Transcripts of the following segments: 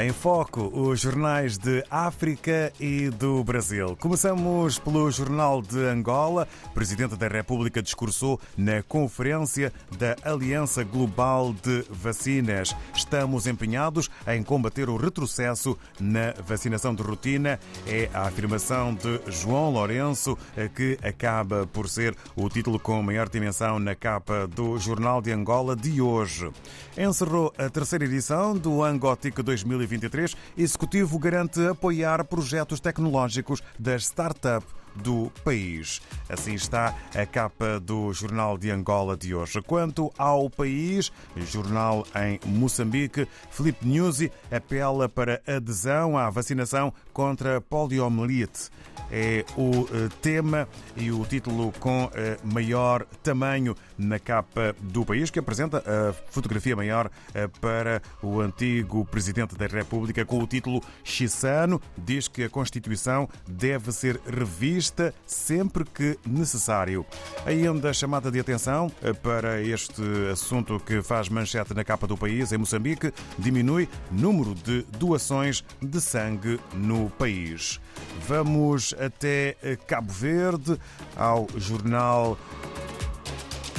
Em foco, os jornais de África e do Brasil. Começamos pelo Jornal de Angola. O Presidente da República discursou na Conferência da Aliança Global de Vacinas. Estamos empenhados em combater o retrocesso na vacinação de rotina. É a afirmação de João Lourenço, que acaba por ser o título com maior dimensão na capa do Jornal de Angola de hoje. Encerrou a terceira edição do Angotic 2020 2023, Executivo garante apoiar projetos tecnológicos das startups do país. Assim está a capa do Jornal de Angola de hoje. Quanto ao país, jornal em Moçambique, Felipe Nuzzi apela para adesão à vacinação contra poliomielite é o eh, tema e o título com eh, maior tamanho na capa do país, que apresenta a fotografia maior eh, para o antigo Presidente da República com o título Chissano. Diz que a Constituição deve ser revista sempre que necessário. Ainda chamada de atenção para este assunto que faz manchete na capa do país, em Moçambique, diminui número de doações de sangue no país. Vamos até Cabo Verde, ao jornal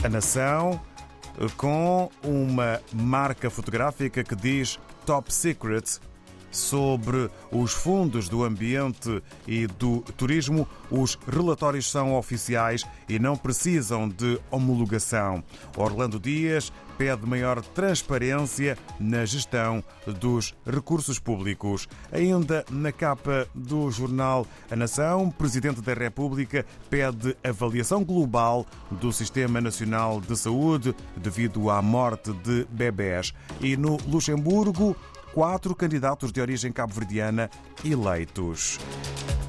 A Nação, com uma marca fotográfica que diz Top Secret sobre os fundos do ambiente e do turismo, os relatórios são oficiais e não precisam de homologação. Orlando Dias pede maior transparência na gestão dos recursos públicos. Ainda na capa do jornal A Nação, o Presidente da República pede avaliação global do Sistema Nacional de Saúde devido à morte de bebés. E no Luxemburgo, quatro candidatos de origem cabo-verdiana eleitos.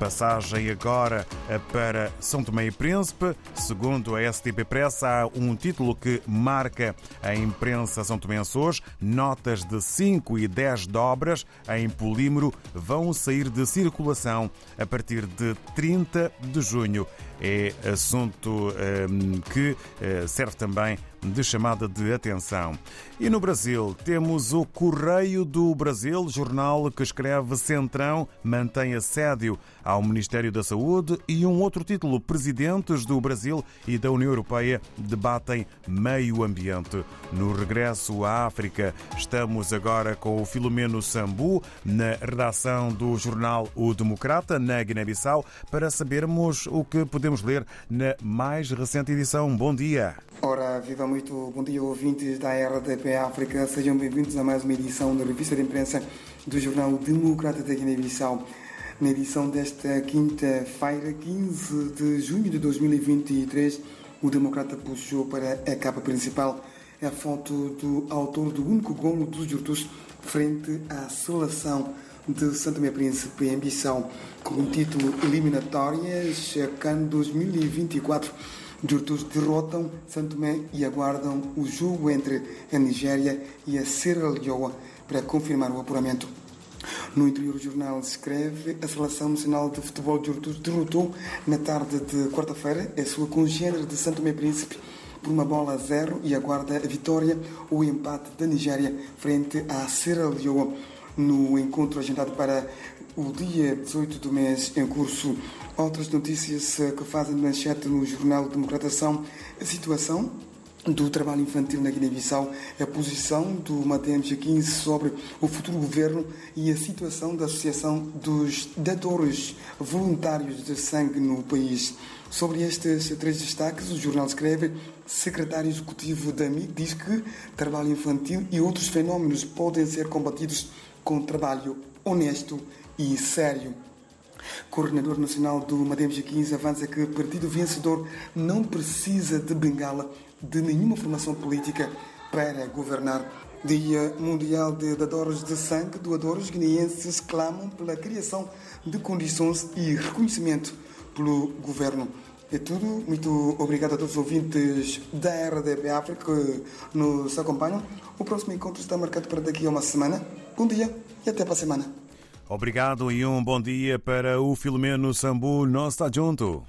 Passagem agora para São Tomé e Príncipe. Segundo a STP Press, há um título que marca a imprensa são tomense hoje. Notas de 5 e 10 dobras em polímero vão sair de circulação a partir de 30 de junho. É assunto ehm, que eh, serve também de chamada de atenção. E no Brasil, temos o Correio do Brasil, jornal que escreve Centrão mantém assédio ao Ministério da Saúde e um outro título, Presidentes do Brasil e da União Europeia debatem meio ambiente. No regresso à África, estamos agora com o Filomeno Sambu, na redação do jornal O Democrata, na Guiné-Bissau, para sabermos o que podemos ler na mais recente edição. Bom dia. Ora, viva muito bom dia, ouvintes da RDP África. Sejam bem-vindos a mais uma edição da revista de imprensa do jornal Democrata da Guiné-Bissau. Na edição desta quinta-feira, 15 de junho de 2023, o Democrata puxou para a capa principal a foto do autor do único golo dos Jurtus frente à seleção de Santo Tomé Príncipe em Bissau, com o título Eliminatórias CAN 2024. Jurtus derrotam Santo Tomé e aguardam o jogo entre a Nigéria e a Serra Leoa para confirmar o apuramento. No interior do jornal escreve a Seleção Nacional de Futebol derrotou na tarde de quarta-feira a sua congênere de Santo Tomé Príncipe por uma bola a zero e aguarda a vitória ou empate da Nigéria frente à Serra Leoa no encontro agendado para o dia 18 do mês em curso. Outras notícias que fazem manchete no jornal Democratação, a situação do trabalho infantil na Guiné-Bissau, a posição do Madem G15 sobre o futuro governo e a situação da Associação dos Dadores Voluntários de Sangue no país. Sobre estes três destaques, o jornal escreve: secretário executivo da MIG diz que trabalho infantil e outros fenómenos podem ser combatidos com trabalho honesto e sério. Coordenador Nacional do Madem G15 avança que o partido vencedor não precisa de bengala de nenhuma formação política para governar. Dia Mundial de Dadores de Sangue, doadores guineenses clamam pela criação de condições e reconhecimento pelo governo. É tudo. Muito obrigado a todos os ouvintes da RDP África que nos acompanham. O próximo encontro está marcado para daqui a uma semana. Bom dia e até para a semana. Obrigado e um bom dia para o Filomeno Sambu. Nós está junto.